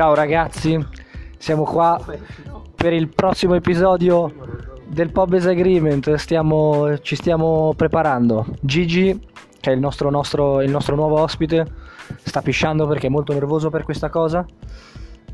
Ciao ragazzi, siamo qua per il prossimo episodio del Pobes Agreement. Stiamo, ci stiamo preparando. Gigi, che è il nostro, nostro- il nostro nuovo ospite, sta pisciando perché è molto nervoso per questa cosa.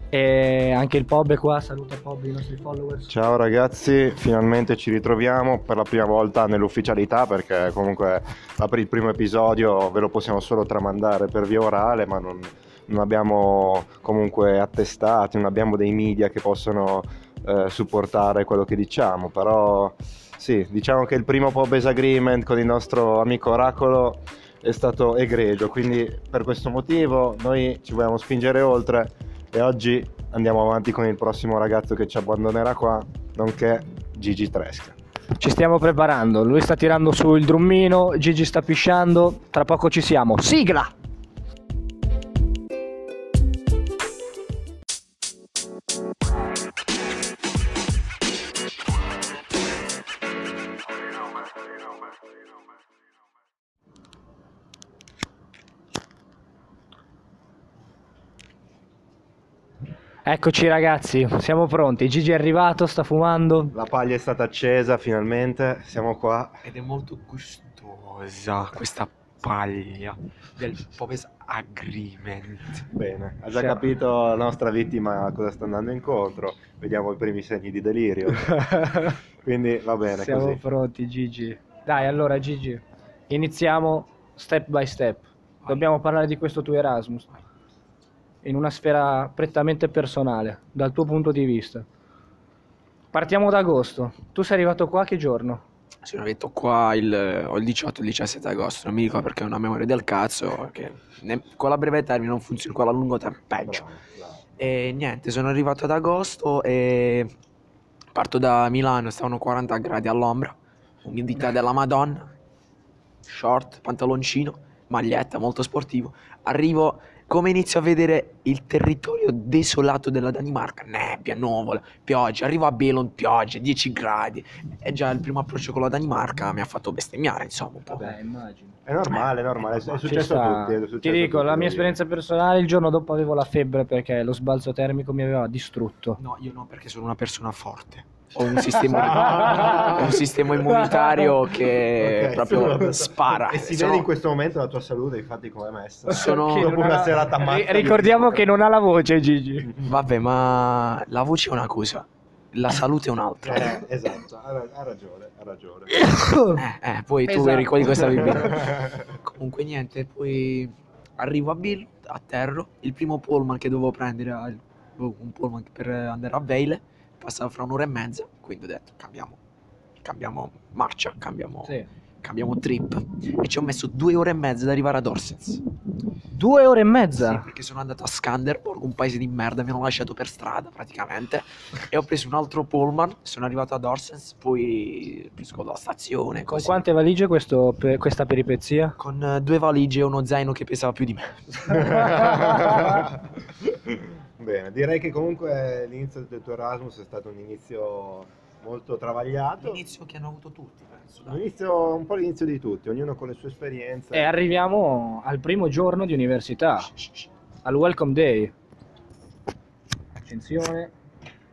E anche il Pob è qua. Saluta Pob i nostri followers. Ciao ragazzi, finalmente ci ritroviamo per la prima volta nell'ufficialità perché comunque per il primo episodio ve lo possiamo solo tramandare per via orale ma non, non abbiamo comunque attestati, non abbiamo dei media che possono eh, supportare quello che diciamo, però sì, diciamo che il primo Pobes Agreement con il nostro amico Oracolo è stato egregio, quindi per questo motivo noi ci vogliamo spingere oltre e oggi andiamo avanti con il prossimo ragazzo che ci abbandonerà qua, nonché Gigi Tresca. Ci stiamo preparando. Lui sta tirando su il drummino. Gigi sta pisciando. Tra poco ci siamo. Sigla! Eccoci ragazzi, siamo pronti. Gigi è arrivato, sta fumando. La paglia è stata accesa finalmente, siamo qua. Ed è molto gustosa questa paglia del Popes Agreement. Bene, ha già Sì. capito la nostra vittima cosa sta andando incontro, vediamo i primi segni di delirio. Quindi va bene Siamo così. pronti, Gigi. Dai, allora, Gigi, iniziamo step by step. Dobbiamo parlare di questo tuo Erasmus in una sfera prettamente personale, dal tuo punto di vista. Partiamo da agosto. Tu sei arrivato qua che giorno? Sono arrivato qua il, o il 18 o il 17 agosto, non mi ricordo perché ho una memoria del cazzo, che ne- con la breve termine non funziona, con la lungo termine peggio. E niente, sono arrivato ad agosto e parto da Milano, stavano 40 gradi all'ombra, umidità della Madonna, short, pantaloncino, maglietta, molto sportivo. Arrivo, come inizio a vedere il territorio desolato della Danimarca, nebbia, nuvole, pioggia. Arrivo a Belon, pioggia, 10 gradi. E già il primo approccio con la Danimarca mi ha fatto bestemmiare, insomma, un po'. immagino. È normale, è normale, è Ci successo a tutti. è successo Ti dico, tutti, la mia esperienza personale, il giorno dopo avevo la febbre perché lo sbalzo termico mi aveva distrutto. No, io no, perché sono una persona forte. Ho un sistema, un sistema immunitario che Ok, proprio sì. spara. E si Sono- vede in questo momento la tua salute, infatti come è messa. Sono- dopo una ha- serata matta. Ricordiamo che non ha la voce, Gigi. Vabbè, ma la voce è una cosa, la salute è un'altra. Eh, esatto, ha, ra- ha ragione, ha ragione. Eh, eh, poi tu Esatto. eri qua di questa bibita. Comunque niente, poi arrivo a Bill, atterro, il primo pullman che dovevo prendere era il- oh, un pullman per andare a Vejle, passava fra un'ora e mezza, quindi ho detto cambiamo, cambiamo marcia, cambiamo, Sì. cambiamo trip e ci ho messo due ore e mezza ad arrivare ad Orsens. Due ore e mezza. Sì, perché sono andato a Skanderborg, un paese di merda, mi hanno lasciato per strada praticamente. e ho preso un altro pullman, sono arrivato ad Orsens, poi ho preso la stazione. Con Così. quante valigie questo- pe- questa peripezia? Con eh, due valigie e uno zaino che pesava più di me. Bene, direi che comunque l'inizio del tuo Erasmus è stato un inizio molto travagliato. L'inizio che hanno avuto tutti, penso. Un, inizio- un po' l'inizio di tutti, ognuno con le sue esperienze. E arriviamo al primo giorno di università, al Welcome Day. Attenzione,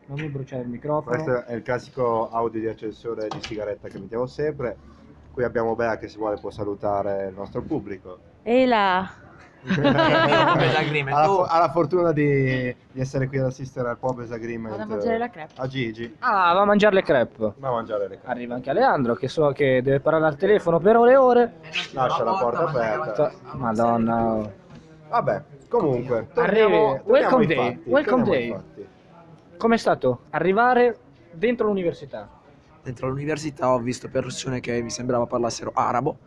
non mi bruciare il microfono. Questo è il classico audio di accessore di sigaretta che mettiamo sempre. Qui abbiamo Bea che se vuole può salutare il nostro pubblico. E là, Agreement. ha, la, Oh. fo- ha la fortuna di, di essere qui ad assistere al Pobes Agreement. vado a mangiare la crepe. A Gigi. Ah, va a mangiare le crepe. Va a mangiare le cose. Arriva anche Aleandro che so che deve parlare al telefono per ore e ore. Lascia la porta aperta. Madonna. Vabbè, comunque. Arrivi- torniamo- torniamo welcome day, fatti, welcome day. Com'è stato arrivare dentro l'università? Dentro l'università ho visto persone che mi sembrava parlassero arabo,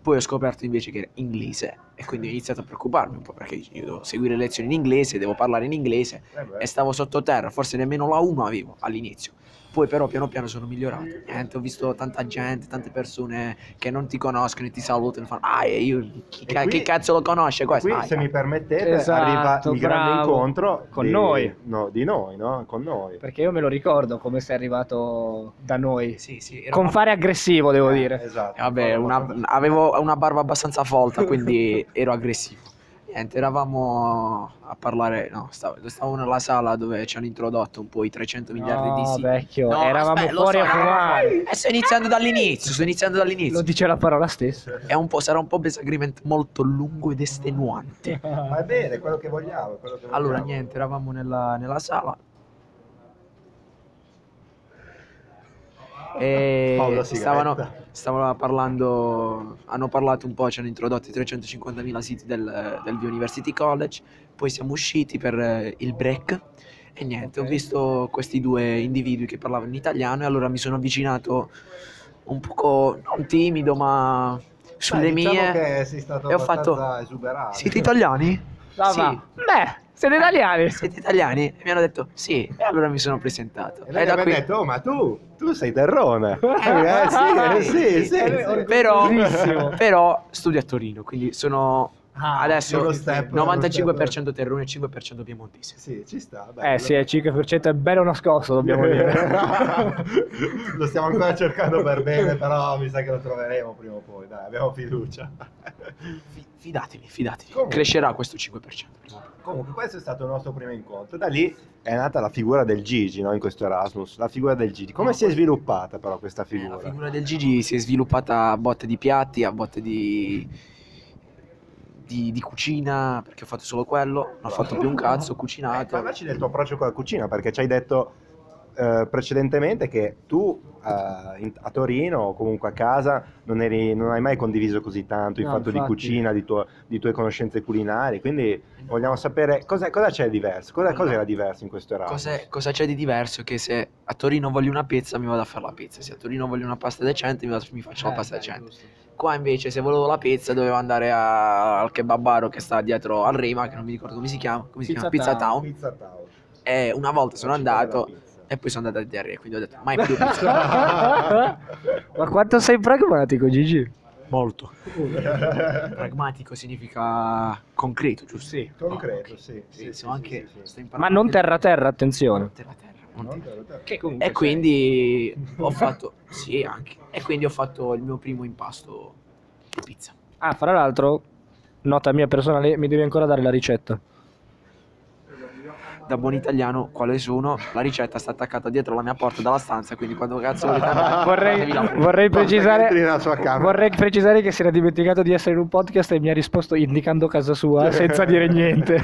poi ho scoperto invece che era inglese e quindi ho iniziato a preoccuparmi un po' perché io devo seguire lezioni in inglese, devo parlare in inglese Eh e stavo sottoterra, forse nemmeno la 1 avevo all'inizio. Poi però piano piano sono migliorato. Niente, ho visto tanta gente, tante persone che non ti conoscono e ti salutano e fanno "Ah, io chi, ca- qui- chi cazzo lo conosce questo?" Qui, Ah, se ah. mi permettete, Esatto, arriva il grande incontro Con di, noi. no, di noi, no? Con noi. Perché io me lo ricordo come sei arrivato da noi. Sì, sì, Con eravamo- fare aggressivo, devo Eh, dire. Esatto. Eh, Vabbè, una- avevo una barba abbastanza folta, quindi ero aggressivo. Niente, eravamo a parlare, no, stavo, stavamo nella sala dove ci hanno introdotto un po' i 300 miliardi di No, sì. vecchio, No, eravamo aspetta, lo fuori so, a fumare. E sto iniziando dall'inizio, sto iniziando Lo dall'inizio. dice la parola stessa. È un po', sarà un po' disagreement molto lungo ed estenuante. Va bene, quello che vogliamo. quello che Allora, vogliamo. niente, eravamo nella, nella sala. E Paolo stavano, sigaretta. Stavano parlando, hanno parlato un po', ci hanno introdotto i 350.000 siti del, del The University College, poi siamo usciti per eh, il break e niente, ho visto questi due individui che parlavano in italiano e allora mi sono avvicinato un poco, non timido, ma sulle Beh, diciamo mie... che sei stato e ho fatto- esuberante. Siete italiani? Va, Sì. Beh, siete italiani. Siete italiani? E mi hanno detto sì, e allora mi sono presentato. E E da abbiamo qui... detto, oh, ma tu, tu sei terrone. Eh, eh, sì, eh, sì, sì. Eh, Però, Bellissimo. però studio a Torino, quindi sono Ah, adesso step, uno 95% terrone e 5% piemontese. Sì, ci sta. bello. Eh sì, il 5% è bello nascosto, dobbiamo dire. lo stiamo ancora cercando per bene, però mi sa che lo troveremo prima o poi. Dai, abbiamo fiducia. Fi- Fidatevi, fidatevi. Comunque. Crescerà questo 5%. Comunque, questo è stato il nostro primo incontro. Da lì è nata la figura del Gigi no? in questo Erasmus. La figura del Gigi. Come si è sviluppata però questa Eh, figura? La figura del Gigi si è sviluppata a botte di piatti, a botte di, di, di cucina, perché ho fatto solo quello, non ho fatto più un cazzo, ho Eh, cucinato. parlaci del tuo approccio con la cucina, perché ci hai detto eh, precedentemente che tu eh, in- a Torino o comunque a casa non, eri- non hai mai condiviso così tanto il No, fatto di infatti. cucina, di, tuo- di tue conoscenze culinarie, quindi vogliamo sapere cosa, cosa c'è di diverso, cosa, cosa era diverso in questo Erasmus? Cosa c'è di diverso? Che se a Torino voglio una pizza mi vado a fare la pizza, se a Torino voglio una pasta decente mi, vado- mi faccio Eh, la pasta decente. Qua invece se volevo la pizza dovevo andare a- al kebabaro che sta dietro al Rima, che non mi ricordo come si chiama, come si Pizza chiama? Pizza Town. Town. Pizza Town. E una volta sono andato. E poi sono andato a diarrea, quindi ho detto mai più pizza. Ma quanto sei pragmatico, Gigi? Molto. Pragmatico significa concreto, giusto? Sì. Concreto, sì. Sì, sì, sono sì, anche, sì, sì. sto Ma non anche- terra terra, attenzione. terra terra. non Non terra. te lo- te- Che comunque E quindi ho fatto, sì anche, e quindi ho fatto il mio primo impasto di pizza. Ah, fra l'altro, nota mia personale, mi devi ancora dare la ricetta. Da buon italiano, quale sono? La ricetta sta attaccata dietro la mia porta dalla stanza, quindi quando cazzo volete andare, Vorrei, vorrei precisare vorrei precisare che si era dimenticato di essere in un podcast e mi ha risposto indicando casa sua senza dire niente.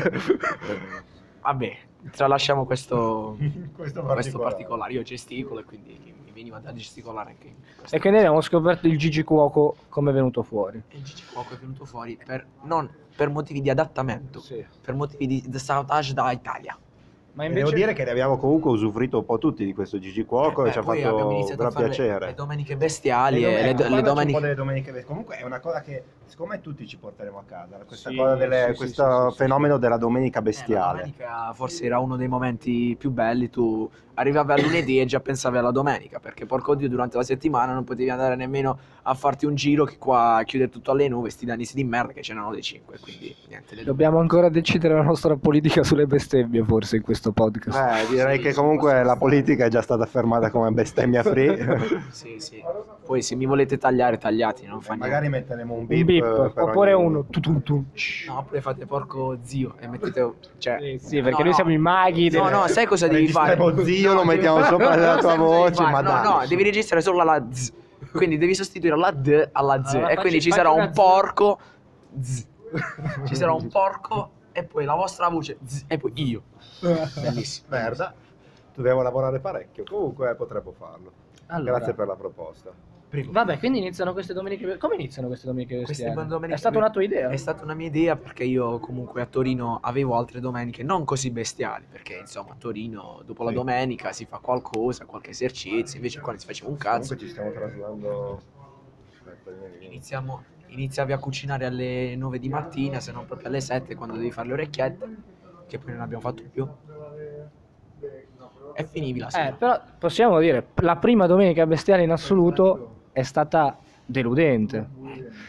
Vabbè, tralasciamo questo, Questo questo particolare. Io gesticolo e quindi mi veniva da gesticolare anche. E quindi abbiamo scoperto il Gigi Cuoco come è venuto fuori. E Gigi Cuoco è venuto fuori per, non per motivi di adattamento, per motivi di, di sabotage da Italia. Ma E Devo dire che ne abbiamo comunque usufruito un po' tutti di questo Gigi Cuoco Eh, e ci ha fatto a gran fare le- piacere. Le domeniche bestiali Le e dom- le, le un domeniche... po' delle domeniche. Comunque è una cosa che secondo me tutti ci porteremo a casa, questa Sì, cosa delle- sì, questo sì, sì, sì. fenomeno della domenica Eh, la bestiale. domenica forse era uno dei momenti più belli, tu arrivavi a lunedì e già pensavi alla domenica, perché porco dio durante la settimana non potevi andare nemmeno a farti un giro che qua chiude tutto alle 9, sti danisi di merda che ce n'erano le 5, quindi niente. Le Dobbiamo ancora decidere la nostra politica sulle bestemmie forse in questo podcast. Eh, direi Sì, che comunque la politica è già stata affermata come bestemmia free. Sì, sì. Poi se mi volete tagliare, tagliati, non fa niente. Magari metteremo un un beep, beep, eh, oppure ogni- uno tu tu tu. No, oppure fate porco zio e mettete... Cioè, Sì, sì, perché no, noi no. siamo i maghi. No, del- no, sai cosa devi fare? Registriamo zio, lo No, mettiamo sopra la tua voce, ma No, dai. no, devi registrare solo la z. Quindi devi sostituire la d alla z. Allora, e quindi ci sarà un porco z. Ci sarà un porco e poi la vostra voce z. E poi io. Bellissimo. Merda, dobbiamo lavorare parecchio. Comunque potremmo farlo. Allora, Grazie per la proposta. Prego. Vabbè, quindi iniziano queste domeniche. Come iniziano queste domeniche Queste domeniche- È stata una tua idea? È stata una mia idea perché io comunque a Torino avevo altre domeniche non così bestiali, perché insomma a Torino dopo la domenica si fa qualcosa, qualche esercizio, invece qua non si faceva un cazzo. Comunque ci stiamo traslando. Iniziamo, iniziavi a cucinare alle 9 di mattina, se non proprio alle 7 quando devi fare le orecchiette, che poi non abbiamo fatto più. E finivi la Eh, sera. però possiamo dire, la prima domenica bestiale in assoluto è stata deludente.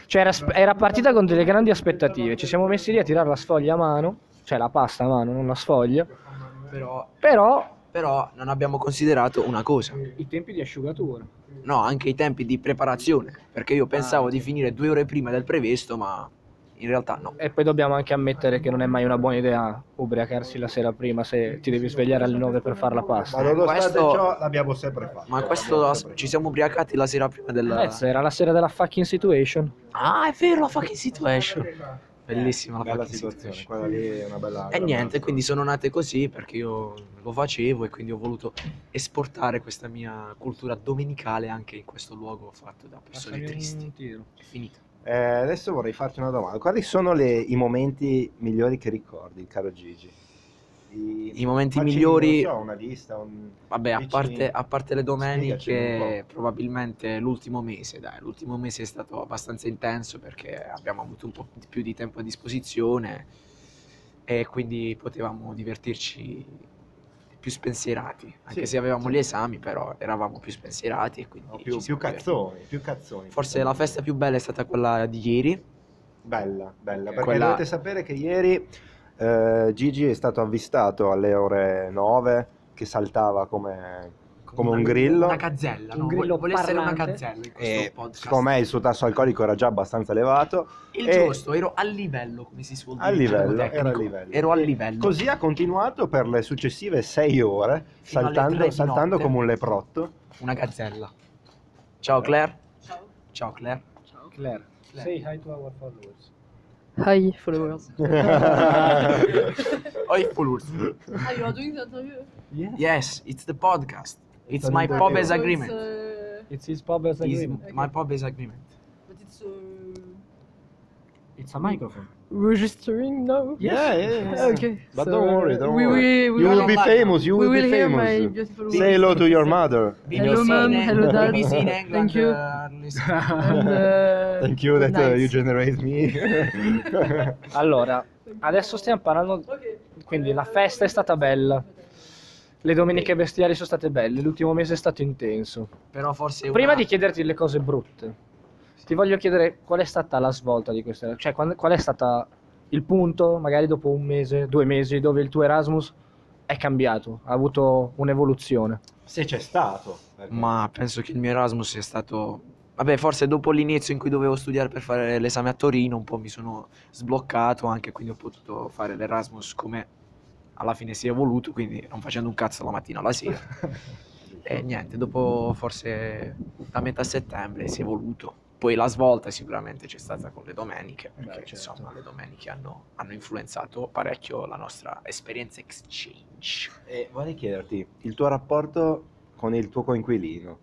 Cioè era, era partita con delle grandi aspettative, ci siamo messi lì a tirare la sfoglia a mano, cioè la pasta a mano, non la sfoglia, Però, però però non abbiamo considerato una cosa. i tempi di asciugatura. No, anche i tempi di preparazione, perché io pensavo di finire due ore prima del previsto, ma in realtà no. E poi dobbiamo anche ammettere che non è mai una buona idea ubriacarsi la sera prima se ti devi svegliare alle 9 per fare la pasta. Ma nonostante Questo- ciò l'abbiamo sempre fatto. Ma questo sempre ci siamo ubriacati la sera prima del... Pezzo, era la sera della fucking situation. Ah, è vero, la fucking situation. Bellissima la Bella fucking situazione, situation. quella lì è una bella... E niente, quindi sono nate così perché io lo facevo e quindi ho voluto esportare questa mia cultura domenicale anche in questo luogo fatto da persone tristi. È finita. Eh, adesso vorrei farti una domanda. Quali sono le- i momenti migliori che ricordi, caro Gigi? I momenti facci, migliori- non so, una lista, un... Vabbè, a parte, a parte le domeniche, probabilmente l'ultimo mese, dai, l'ultimo mese è stato abbastanza intenso perché abbiamo avuto un po' di più di tempo a disposizione e quindi potevamo divertirci più spensierati, anche Sì, se avevamo sì. gli esami, però eravamo più spensierati e quindi no, più, più cazzoni, più cazzoni. Forse la festa più bella è stata quella di ieri, Bella, bella, perché Quella- dovete sapere che ieri eh, Gigi è stato avvistato alle ore 9 che saltava come, come un grillo. Una gazzella, Un no? grillo Vuole essere una gazzella in questo E podcast. secondo me il suo tasso alcolico era già abbastanza elevato. Il e- giusto, ero a livello, come si suol dire. A livello, era a livello. Ero a livello. Così ha continuato per le successive 6 ore, Fino saltando, saltando notte. come un leprotto. Una gazzella. Ciao Claire. Ciao Claire. Claire, Claire. say hi to our followers. Hi, followers. Oi followers. ah, you are doing the interview? Yes, it's the podcast. It's my interview. Pobes So agreement. It's, uh, It's his pub as It's agreement. my Pobes agreement. but it's uh, It's a microphone. registering now. Yeah, yeah, yeah. Okay. But so, don't worry, don't we worry. Will, we You will will, be famous, you we will will be hear my famous. beautiful Say hello to your mother. Hello, mom. Hello, dad. BBC in England. Thank you. uh, listen. And, uh, Thank you that uh, you generate me. Allora, adesso stiamo parlando. Ok. Quindi la festa è stata bella. Le domeniche bestiali sono state belle. L'ultimo mese è stato intenso. Però forse Prima una- di chiederti le cose brutte, ti voglio chiedere qual è stata la svolta di questa. Cioè, quando- qual è stata il punto, magari dopo un mese, due mesi, dove il tuo Erasmus è cambiato, ha avuto un'evoluzione. Se c'è stato. perché- Ma penso che il mio Erasmus sia stato. Vabbè, forse dopo l'inizio in cui dovevo studiare per fare l'esame a Torino, un po' mi sono sbloccato anche, quindi ho potuto fare l'Erasmus come alla fine si è voluto, quindi non facendo un cazzo la mattina alla sera. E niente, dopo forse da metà settembre si è voluto. Poi la svolta sicuramente c'è stata con le domeniche, perché Beh, certo. insomma le domeniche hanno, hanno influenzato parecchio la nostra esperienza exchange. E vorrei chiederti il tuo rapporto con il tuo coinquilino.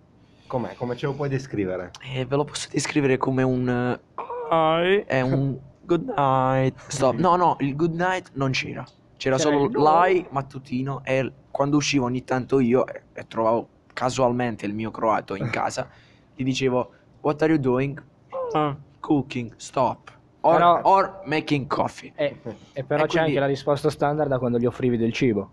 Com'è? Come ce lo puoi descrivere? E ve lo posso descrivere come un eh, hi e un good night. Stop. No, no, il good night non c'era. C'era C'era solo l'hai mattutino e quando uscivo ogni tanto io e, e trovavo casualmente il mio croato in casa, gli dicevo What are you doing? "Ah, cooking, stop. Or, Però- or making coffee. E, e però E c'è quindi- anche la risposta standard da quando gli offrivi del cibo.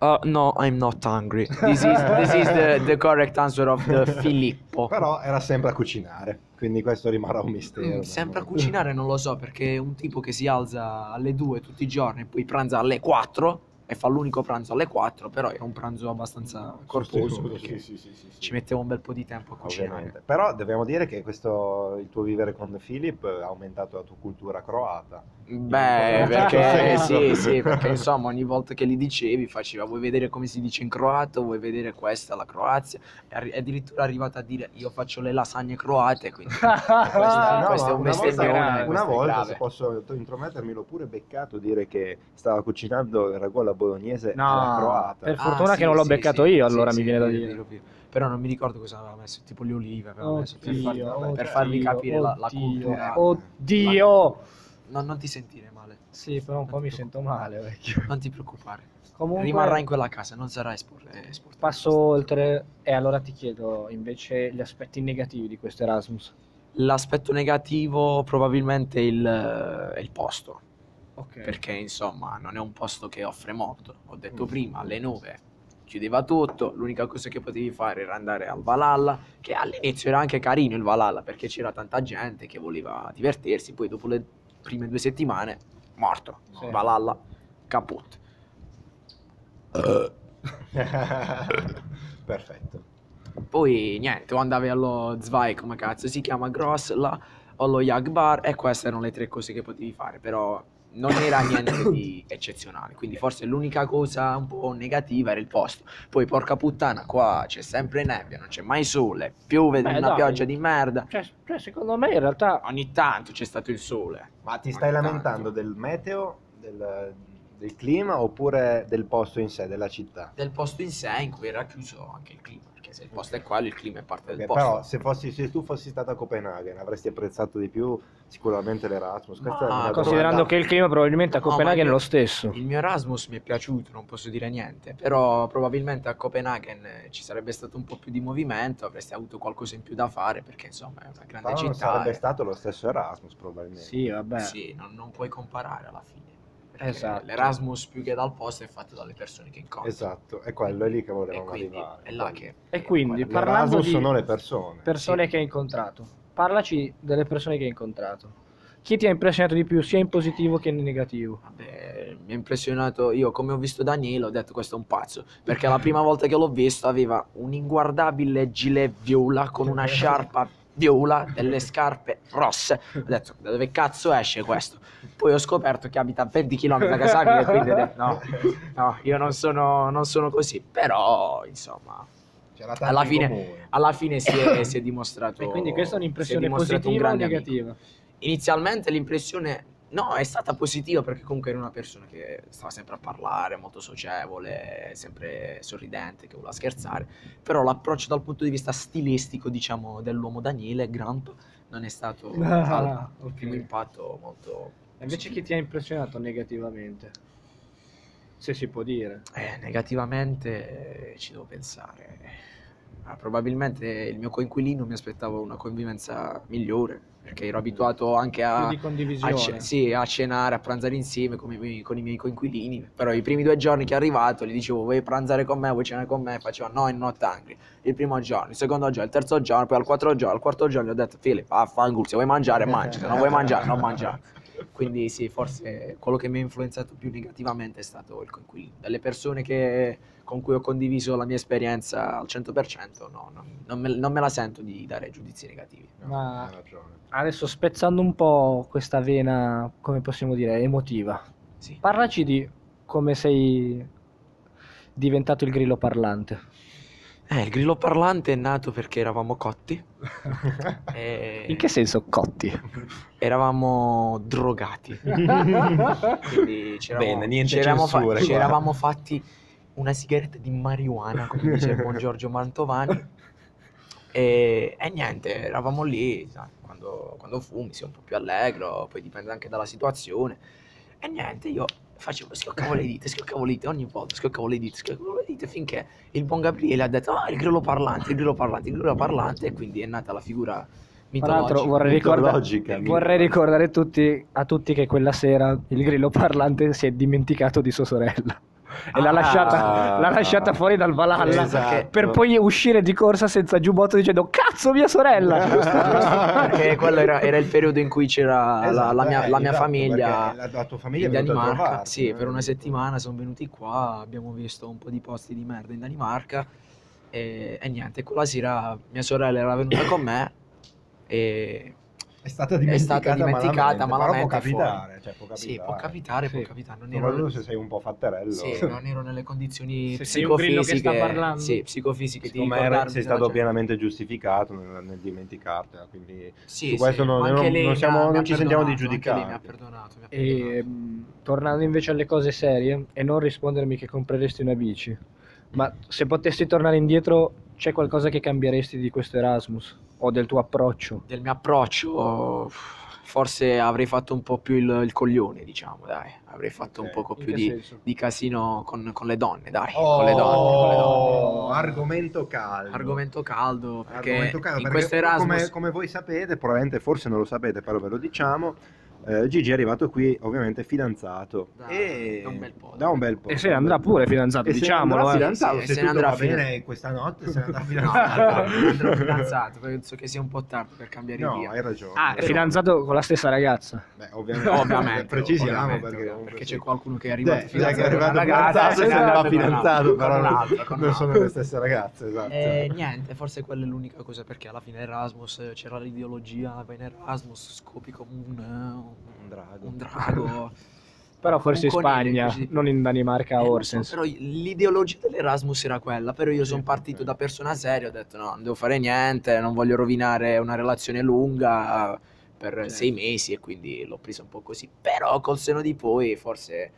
Uh, no, I'm not hungry. This is, this is the, the correct answer of the Filippo. Però era sempre a cucinare, quindi questo rimarrà un mistero. Mm, Sempre a cucinare non lo so perché è un tipo che si alza alle 2 tutti i giorni e poi pranza alle 4 e fa l'unico pranzo alle 4, però era un pranzo abbastanza corposo perché Sì, sì, sì, ci mettevo un bel po' di tempo a cucinare. Ovviamente. Però dobbiamo dire che questo, il tuo vivere con Philip ha aumentato la tua cultura croata. Beh, perché sì, sì, perché insomma ogni volta che li dicevi faceva vuoi vedere come si dice in croato, vuoi vedere questa la Croazia arri- addirittura è arrivato a dire io faccio le lasagne croate, quindi questa, No, questo è un una volta, bestemmione, una è volta, se posso intromettermi, l'ho pure beccato dire che stava cucinando il ragù alla bolognese No, alla croata. per Ah, fortuna sì, che non l'ho sì, beccato sì, io, sì, allora sì, mi viene da dire. Però non mi ricordo cosa aveva messo, tipo le olive aveva messo per, Oddio, far- per oddio, farvi capire la, la oddio, cultura. Oddio! No, non ti sentire male, Sì, però un po' mi sento male, vecchio. non ti preoccupare. Comunque Rimarrai in quella casa, non sarai espor- eh, esportato. passo oltre e allora ti chiedo invece gli aspetti negativi di questo Erasmus. L'aspetto negativo probabilmente è il, è il posto, Ok. perché insomma non è un posto che offre molto. Ho detto Mm. prima, alle 9 chiudeva tutto, l'unica cosa che potevi fare era andare al Valhalla, che all'inizio era anche carino il Valhalla perché c'era tanta gente che voleva divertirsi, poi dopo le prime due settimane, morto, Sì. Valhalla, caput. Perfetto. Poi niente, o andavi allo Zwei, come cazzo si chiama, Gross, là, o lo Yag Bar e queste erano le tre cose che potevi fare, però non era niente di eccezionale, quindi forse l'unica cosa un po' negativa era il posto. Poi porca puttana, qua c'è sempre nebbia, non c'è mai sole, piove Beh, una dai. pioggia di merda. Cioè, cioè, secondo me in realtà Ogni tanto c'è stato il sole. Ma ti stai Ogni lamentando del meteo, del, del clima oppure del posto in sé, della città? Del posto in sé in cui era chiuso anche il clima, perché se il posto è quello, il clima è parte del posto. però se, fossi, se tu fossi stato a Copenaghen avresti apprezzato di più sicuramente l'Erasmus. Ma è considerando domanda- che il clima probabilmente a No, Copenaghen è io- lo stesso. Il mio Erasmus mi è piaciuto, non posso dire niente, però probabilmente a Copenaghen eh, ci sarebbe stato un po' più di movimento, avreste avuto qualcosa in più da fare perché insomma è una grande Però non città. sarebbe e- stato lo stesso Erasmus probabilmente. Sì, vabbè. Sì, non, non puoi comparare alla fine. Esatto. L'Erasmus più che dal posto è fatto dalle persone che incontri. Esatto, è quello, è lì che E volevamo quindi arrivare. è là che... E quindi, parlando L'Erasmus di sono le persone. persone Sì. che hai incontrato, parlaci delle persone che hai incontrato. Chi ti ha impressionato di più, sia in positivo che in negativo? Vabbè, mi ha impressionato, io come ho visto Daniele ho detto questo è un pazzo, perché la prima volta che l'ho visto aveva un inguardabile gilet viola con una sciarpa viola, delle scarpe rosse, ho detto da dove cazzo esce questo? Poi ho scoperto che abita a 20 km da casa mia quindi ho detto no, no, io non sono, non sono così, però insomma C'era tanto alla in fine, alla fine si è, si è dimostrato... E quindi questa è si è un'impressione dimostrato un positiva o grande amico. negativa? Inizialmente l'impressione no, è stata positiva perché comunque era una persona che stava sempre a parlare, molto socievole, sempre sorridente, che voleva scherzare, però l'approccio dal punto di vista stilistico, diciamo, dell'uomo Daniele, Grump, non è stato Ah, al ok. primo impatto molto... E Invece chi ti ha impressionato negativamente? Se si può dire. Eh, negativamente eh, ci devo pensare. Ah, probabilmente il mio coinquilino mi aspettava una convivenza migliore, perché ero abituato anche a... A, ce- sì, a cenare, a pranzare insieme con i, miei, con i miei coinquilini. Però i primi due giorni che è arrivato gli dicevo vuoi pranzare con me, vuoi cenare con me? Faceva no, not hungry. Il primo giorno, il secondo giorno, il terzo giorno, poi al quarto giorno, al quarto giorno gli ho detto Filippo, vaffanculo, se vuoi mangiare mangi, se non vuoi mangiare non mangiare. Quindi sì, forse quello che mi ha influenzato più negativamente è stato il coinquilino. Delle persone che- con cui ho condiviso la mia esperienza al 100%, no, non, non me, non me la sento di dare giudizi negativi. no. Ma Hai ragione. adesso spezzando un po' questa vena, come possiamo dire, emotiva. Sì. Parlaci di come sei diventato il grillo parlante. Eh, il grillo parlante è nato perché eravamo cotti. e In che senso cotti? Eravamo drogati. Quindi Bene, niente ci eravamo censure ci qua. eravamo fatti una sigaretta di marijuana, come dice il buon Giorgio Mantovani. E, e niente, eravamo lì, sai, quando, quando fumi sei un po' più allegro, poi dipende anche dalla situazione. E niente, io facevo, schioccavo le dita, schioccavo le dita, ogni volta schioccavo le dita, schioccavo le dita, finché il buon Gabriele ha detto, ah, il grillo parlante, il grillo parlante, il grillo parlante, e quindi è nata la figura Tra l'altro vorrei, ricorda- vorrei ricordare tutti, a tutti che quella sera il grillo parlante si è dimenticato di sua sorella. E l'ha, Ah. lasciata, l'ha lasciata fuori dal Valhalla Esatto. per poi uscire di corsa senza giubbotto dicendo cazzo mia sorella perché quello era, era il periodo in cui c'era la, la mia, Esatto, la mia esatto, famiglia La, la tua famiglia in Danimarca. trovarti, Sì, eh. per una settimana sono venuti qua, abbiamo visto un po' di posti di merda in Danimarca e, e niente, quella sera mia sorella era venuta con me e È stata È dimenticata, stata dimenticata malamente, malamente però può capitare, cioè, può capitare. sì, può capitare, può Sì. capitare, non ero, se sei un po' fatterello. sì, non ero nelle condizioni Se sei un grillo che sta psicofisiche, parlando. sì, psicofisiche di ricordarmi sei stato gente. pienamente giustificato nel, nel dimenticartela, quindi Sì, su questo sì, non- non- non siamo- non ci sentiamo di lei mi ha perdonato, mi ha e perdonato. mh, tornando invece alle cose serie e non rispondermi che compreresti una bici ma se potessi tornare indietro c'è qualcosa che cambieresti di questo Erasmus o del tuo approccio del mio approccio forse avrei fatto un po' più il, il coglione diciamo dai avrei fatto un Ok. poco più di, di casino con, con le donne dai con le donne, con le donne. Oh, argomento caldo. argomento caldo perché Argomento caldo, in perché questo Erasmus come, come voi sapete, probabilmente forse non lo sapete, però ve lo diciamo, Eh, Gigi è arrivato qui ovviamente fidanzato Da- e da un bel po', da un bel po'. E se ne andrà pure fidanzato, E se ne diciamolo. andrà eh. fidanzato, Sì, se, se ne andrà va fida- bene questa notte se ne andrà No, fidanzato. andrò fidanzato, penso che sia un po' tardi per cambiare No, idea. hai ragione. Ah, è fidanzato con la stessa ragazza. Beh, ovviamente, Ovviamente, precisiamo ovviamente, perché, perché, comunque c'è qualcuno che è arrivato Dai, fidanzato che è arrivato ragazza, se se ne va andrebbe con fidanzato, però non, sono le stesse ragazze, esatto. Eh, niente, forse quella è l'unica cosa perché alla fine Erasmus eh, c'era l'ideologia, vai in Erasmus, scopi come un, drago. un drago. Però forse in Spagna, così. non in Danimarca Eh, lo so, Orsens. però l'ideologia dell'Erasmus era quella, però io sono partito da persona seria, ho detto no, non devo fare niente, non voglio rovinare una relazione lunga per Certo. sei mesi e quindi l'ho presa un po' così. Però col seno di poi forse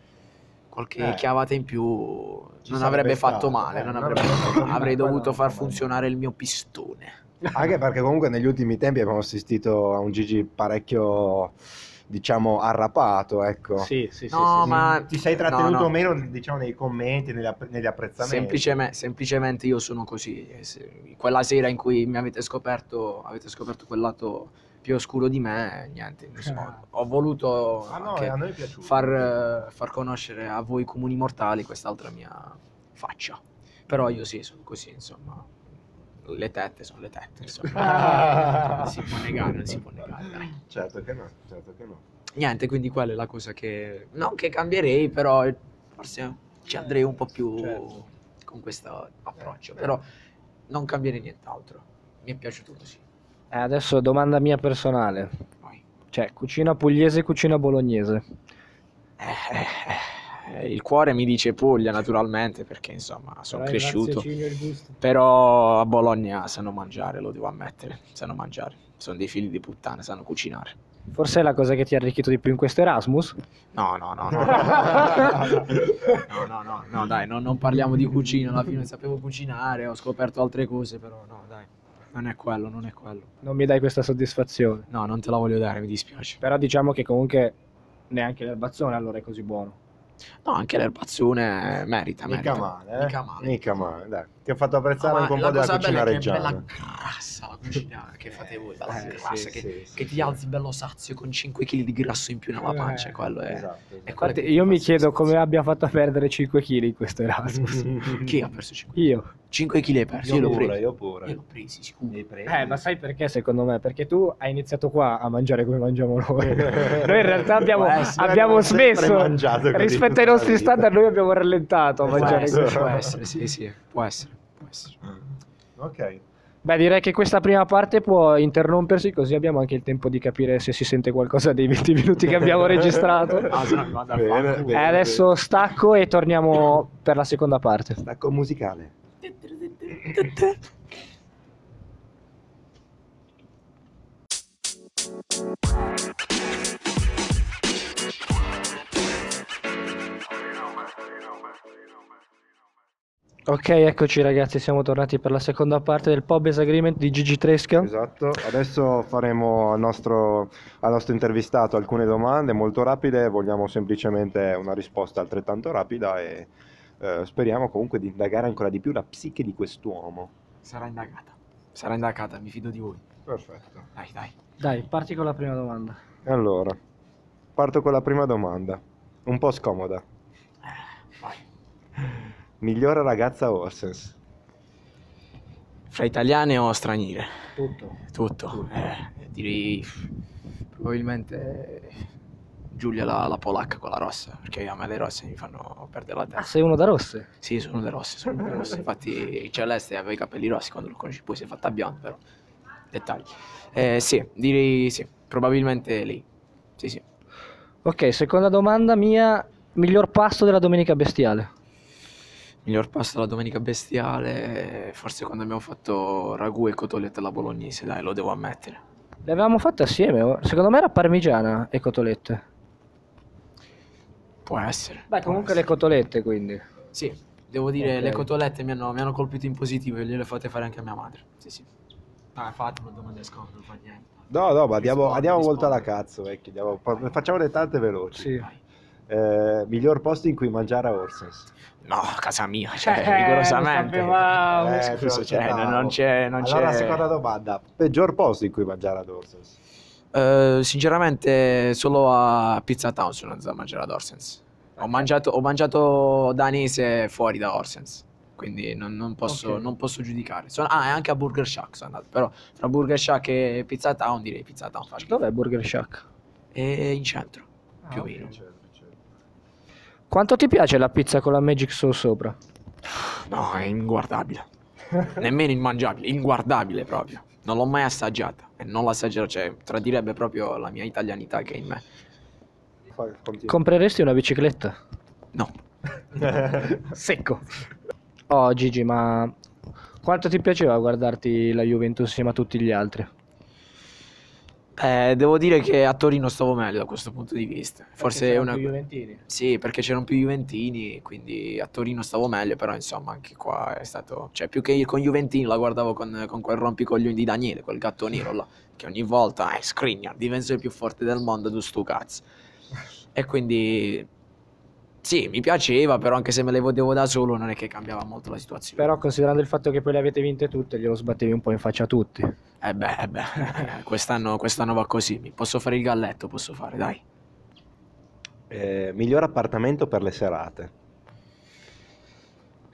qualche Eh. chiavata in più Ci non avrebbe fatto stato, male, eh, non non avrebbe fatto male. avrei dovuto far funzionare il mio pistone. Anche perché comunque negli ultimi tempi abbiamo assistito a un Gigi parecchio, diciamo, arrapato, ecco. Sì, sì, sì. No, sì, ma Ti sei no, trattenuto no. meno, diciamo, nei commenti, negli, app- negli apprezzamenti. Semplicemente, semplicemente io sono così. E se- Quella sera in cui mi avete scoperto, avete scoperto quel lato più oscuro di me, niente, insomma, ho voluto Ah no, far, eh, far conoscere a voi comuni mortali quest'altra mia faccia. Però io sì, sono così, insomma. Le tette sono le tette, insomma. Non si può negare, non si può negare, dai. Certo che no, certo che no. Niente, quindi quella è la cosa che... Non che cambierei, però forse ci andrei un po' più Certo. con questo approccio. Però non cambierei nient'altro. Mi è piaciuto così. Eh, adesso domanda mia personale. Vai. Cioè, cucina pugliese, cucina bolognese. Eh, eh, il cuore mi dice Puglia, naturalmente, perché insomma sono cresciuto. Però a Bologna sanno mangiare, lo devo ammettere. Sanno mangiare. Sono dei figli di puttana, sanno cucinare. Forse è la cosa che ti ha arricchito di più in questo Erasmus? No, no, no, no. No, no, no, no, dai, no, non parliamo di cucina, alla fine sapevo cucinare, ho scoperto altre cose, però no, dai, non è quello, non è quello. Non mi dai questa soddisfazione. No, non te la voglio dare, mi dispiace. Però diciamo che comunque neanche l'erbazzone allora è così buono. No, anche l'erbazzone merita, Mica merita. male, eh? Mica male. Mica male, dai. Ti ho fatto apprezzare No, ma anche un la po' della cosa cucina bella è che è bella reggiana. grassa la cucina che fate voi, bella Eh, grassa, sì, che, sì, sì, che ti sì. alzi bello sazio con 5 kg di grasso in più nella pancia, Eh, quello è... Esatto, è esatto. quello Infatti io mi chiedo come sensazione. abbia fatto a perdere 5 kg in questo Erasmus. Chi ha perso 5 Io. 5 kg hai perso? Io Io l'ho pure, preso. io pure. Io l'ho presi, sicuro. Eh, ma sai perché secondo me? Perché tu hai iniziato qua a mangiare come mangiamo noi. noi in realtà abbiamo, essere, abbiamo smesso. Rispetto ai la nostri standard noi abbiamo rallentato a mangiare così. può essere, sì, sì, può essere, essere. Ok. Beh, direi che questa prima parte può interrompersi così abbiamo anche il tempo di capire se si sente qualcosa dei 20 minuti che abbiamo registrato. Ah, no Bene, bene. E adesso stacco e torniamo per la seconda parte. Stacco musicale. Ok, eccoci ragazzi, siamo tornati per la seconda parte del Pobes Agreement di Gigi Tresca. Esatto, adesso faremo al nostro, al nostro intervistato alcune domande molto rapide, vogliamo semplicemente una risposta altrettanto rapida e eh, speriamo comunque di indagare ancora di più la psiche di quest'uomo. Sarà indagata. Sarà indagata, mi fido di voi. Perfetto. Dai, dai. Dai, parti con la prima domanda. Allora, parto con la prima domanda, un po' scomoda. Migliore ragazza Orsens? Fra italiane o straniere? Tutto. Tutto. Eh, direi probabilmente Giulia la, la polacca con la rossa, perché a me le rosse mi fanno perdere la Ah, testa. sei uno da rosse? Sì, sono le rosse, sono le rosse. Infatti il Celeste aveva i capelli rossi quando lo conosci, poi si è fatta bionda, però dettagli. Eh, sì, direi sì, probabilmente lei. Sì, sì. Ok, seconda domanda mia, miglior pasto della domenica bestiale. Miglior pasto della domenica bestiale, forse quando abbiamo fatto ragù e cotolette alla bolognese, dai, lo devo ammettere. Le avevamo fatte assieme, oh. secondo me era parmigiana e cotolette. Può essere. Beh, può comunque le essere. cotolette quindi. Sì, devo dire, Ok. le cotolette mi hanno, mi hanno colpito in positivo e gliele fate fare anche a mia madre. Sì, sì. Ah, fate una domanda scomoda, non fa niente. No, no, ma andiamo, Rispondi, andiamo molto alla rispondi. cazzo, vecchio. andiamo- fa- facciamole tante veloci. Sì. Vai. Eh, miglior posto in cui mangiare a Orsens? No, casa mia, cioè, Eh, rigorosamente. sapevamo. Eh, scusa, cioè, non c'è, non c'è... Allora, seconda domanda. Peggior posto in cui mangiare ad Orsens? Eh, sinceramente, solo a Pizza Town sono andato a mangiare ad Orsens. Ho mangiato, ho mangiato danese fuori da Orsens, quindi non, non posso, Ok. non posso giudicare. Sono- ah, e anche a Burger Shack sono andato, però fra Burger Shack e Pizza Town direi Pizza Town. Dov'è Burger Shack? E in centro, più o meno. Quanto ti piace la pizza con la Magic Sauce sopra? No, è inguardabile. Nemmeno immangiabile, inguardabile proprio. Non l'ho mai assaggiata e non l'assaggerò, cioè tradirebbe proprio la mia italianità che è in me. Compreresti una bicicletta? No. Secco. Oh Gigi, ma quanto ti piaceva guardarti la Juventus insieme a tutti gli altri? Eh, devo dire che a Torino stavo meglio da questo punto di vista. Forse è una... Juventini. Sì, perché c'erano più Juventini, quindi a Torino stavo meglio, però insomma anche qua è stato... Cioè più che io con Juventini la guardavo con, con quel rompicoglioni di Daniele, quel gatto nero là, che ogni volta è Skriniar, difensore più forte del mondo, tu stu cazzo. E quindi... Sì, mi piaceva, però anche se me le vedevo da solo non è che cambiava molto la situazione. Però considerando il fatto che poi le avete vinte tutte, glielo sbattevi un po' in faccia a tutti. Eh beh, eh beh, quest'anno, quest'anno va così, mi posso fare il galletto, posso fare, dai. Eh, miglior appartamento per le serate.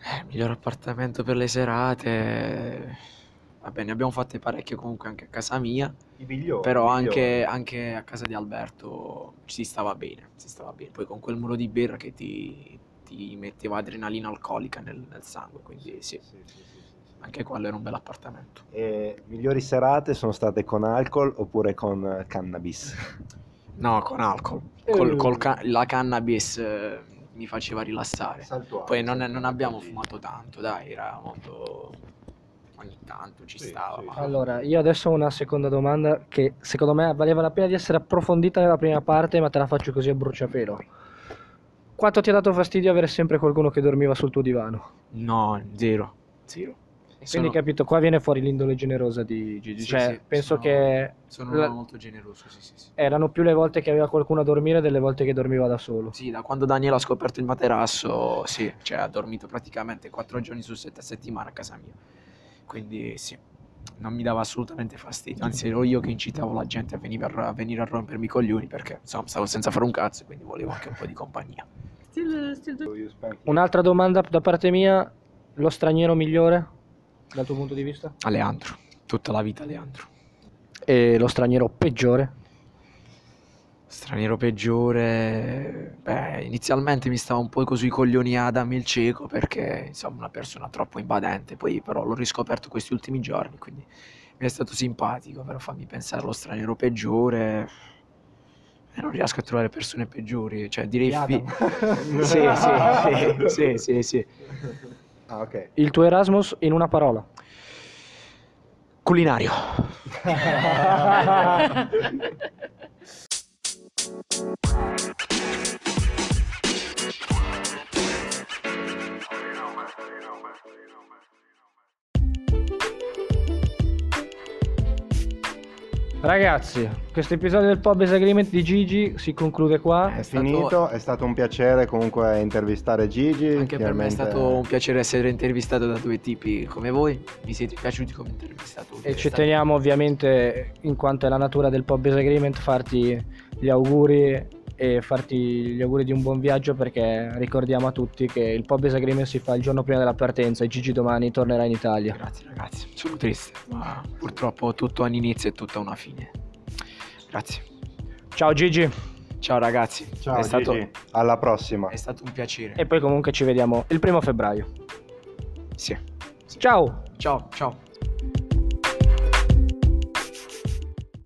Eh, miglior appartamento per le serate. Vabbè, ne abbiamo fatte parecchie comunque anche a casa mia. I migliori. Però anche, anche a casa di Alberto si stava bene. Si stava bene. Poi con quel muro di birra che ti, ti metteva adrenalina alcolica nel, nel sangue. Quindi sì, anche quello era un bel appartamento. E migliori serate sono state con alcol oppure con cannabis? No, con alcol. Col, Eh. col ca- la cannabis eh, mi faceva rilassare. Poi non, non abbiamo fumato tanto, dai, era molto... Ogni tanto ci Sì, stava. sì, ma-. Allora, io adesso ho una seconda domanda che secondo me valeva la pena di essere approfondita nella prima parte, ma te la faccio così a bruciapelo. Quanto ti ha dato fastidio avere sempre qualcuno che dormiva sul tuo divano? No, zero. Zero. Quindi capito, qua viene fuori l'indole generosa di Gigi. Sì, cioè, sì, penso sono- che Sono la- molto generoso, sì, sì, sì. erano più le volte che aveva qualcuno a dormire delle volte che dormiva da solo. Sì, da quando Daniele ha scoperto il materasso, sì, cioè ha dormito praticamente quattro giorni su sette a settimana a casa mia. Quindi sì, non mi dava assolutamente fastidio. Anzi, ero io che incitavo la gente a venire a, a venire a rompermi i coglioni perché insomma stavo senza fare un cazzo e quindi volevo anche un po' di compagnia. Still, still do- Un'altra domanda da parte mia, lo straniero migliore dal tuo punto di vista? Aleandro, tutta la vita Aleandro. E lo straniero peggiore? Straniero peggiore, beh, inizialmente mi stava un po' così i coglioni Adam il cieco perché insomma una persona troppo invadente, poi però l'ho riscoperto questi ultimi giorni, quindi mi è stato simpatico, però fammi pensare allo straniero peggiore. E non riesco a trovare persone peggiori, cioè direi fi- sì, sì, sì, sì, sì, sì. Ah, ok. Il tuo Erasmus in una parola. Culinario. Ragazzi, questo episodio del Pub Agreement di Gigi si conclude qua. È stato- finito, è stato un piacere comunque intervistare Gigi. Anche per me è chiaramente- stato un piacere essere intervistato da due tipi come voi, mi siete piaciuti come intervistatori. E È ci stato- teniamo ovviamente, in quanto è la natura del Pub Agreement, farti gli auguri e farti gli auguri di un buon viaggio perché ricordiamo a tutti che il Pub Agreement si fa il giorno prima della partenza e Gigi domani tornerà in Italia. Grazie ragazzi, sono triste, ma purtroppo tutto ha un inizio e tutto ha una fine. Grazie. Ciao Gigi Ciao ragazzi, Ciao è, stato, Gigi, alla prossima. è stato un piacere. e poi comunque ci vediamo il primo febbraio. Sì. Ciao! Ciao, ciao.